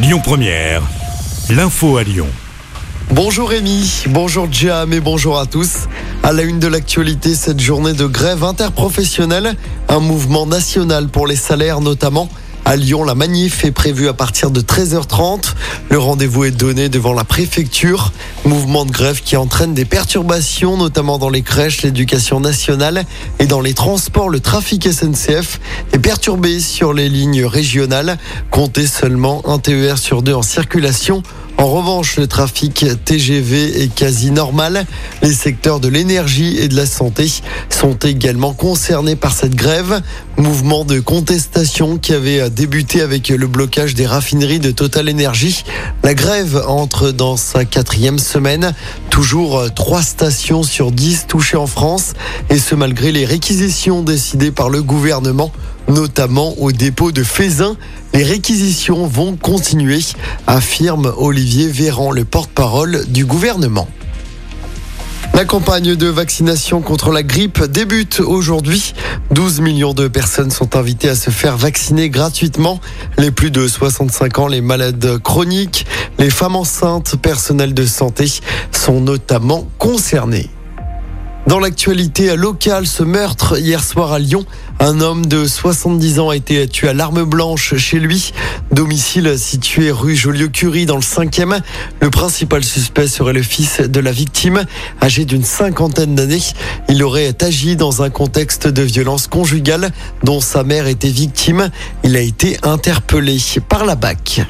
Lyon Première, l'info à Lyon. Bonjour Rémi, bonjour Jam et bonjour à tous. À la une de l'actualité, cette journée de grève interprofessionnelle, un mouvement national pour les salaires notamment. À Lyon, la manif est prévue à partir de 13h30. Le rendez-vous est donné devant la préfecture. Mouvement de grève qui entraîne des perturbations, notamment dans les crèches, l'éducation nationale et dans les transports. Le trafic SNCF est perturbé sur les lignes régionales. Comptez seulement un TER sur deux en circulation. En revanche, le trafic TGV est quasi normal. Les secteurs de l'énergie et de la santé sont également concernés par cette grève. Mouvement de contestation qui avait débuté avec le blocage des raffineries de Total Energy. La grève entre dans sa quatrième semaine. Toujours trois stations sur dix touchées en France. Et ce malgré les réquisitions décidées par le gouvernement notamment au dépôt de Fézin. Les réquisitions vont continuer, affirme Olivier Véran, le porte-parole du gouvernement. La campagne de vaccination contre la grippe débute aujourd'hui. 12 millions de personnes sont invitées à se faire vacciner gratuitement. Les plus de 65 ans, les malades chroniques, les femmes enceintes, personnels de santé sont notamment concernés. Dans l'actualité locale, ce meurtre hier soir à Lyon, un homme de 70 ans a été tué à l'arme blanche chez lui, domicile situé rue Joliot-Curie dans le 5e. Le principal suspect serait le fils de la victime, âgé d'une cinquantaine d'années. Il aurait agi dans un contexte de violence conjugale dont sa mère était victime. Il a été interpellé par la BAC.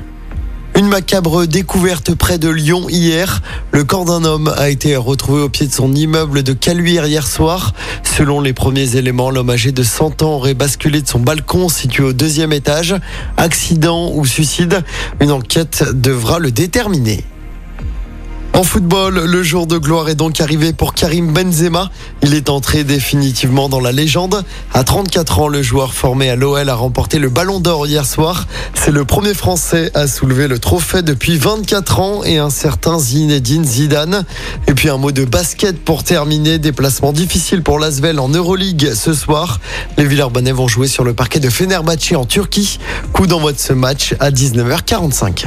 Une macabre découverte près de Lyon hier. Le corps d'un homme a été retrouvé au pied de son immeuble de Caluire hier soir. Selon les premiers éléments, l'homme âgé de 100 ans aurait basculé de son balcon situé au deuxième étage. Accident ou suicide Une enquête devra le déterminer. En football, le jour de gloire est donc arrivé pour Karim Benzema. Il est entré définitivement dans la légende. À 34 ans, le joueur formé à l'OL a remporté le Ballon d'Or hier soir. C'est le premier Français à soulever le trophée depuis 24 ans et un certain Zinedine Zidane. Et puis un mot de basket pour terminer. Déplacement difficile pour l'Asvel en Euroleague ce soir. Les Villers-Banais vont jouer sur le parquet de Fenerbahçe en Turquie. Coup d'envoi de ce match à 19h45.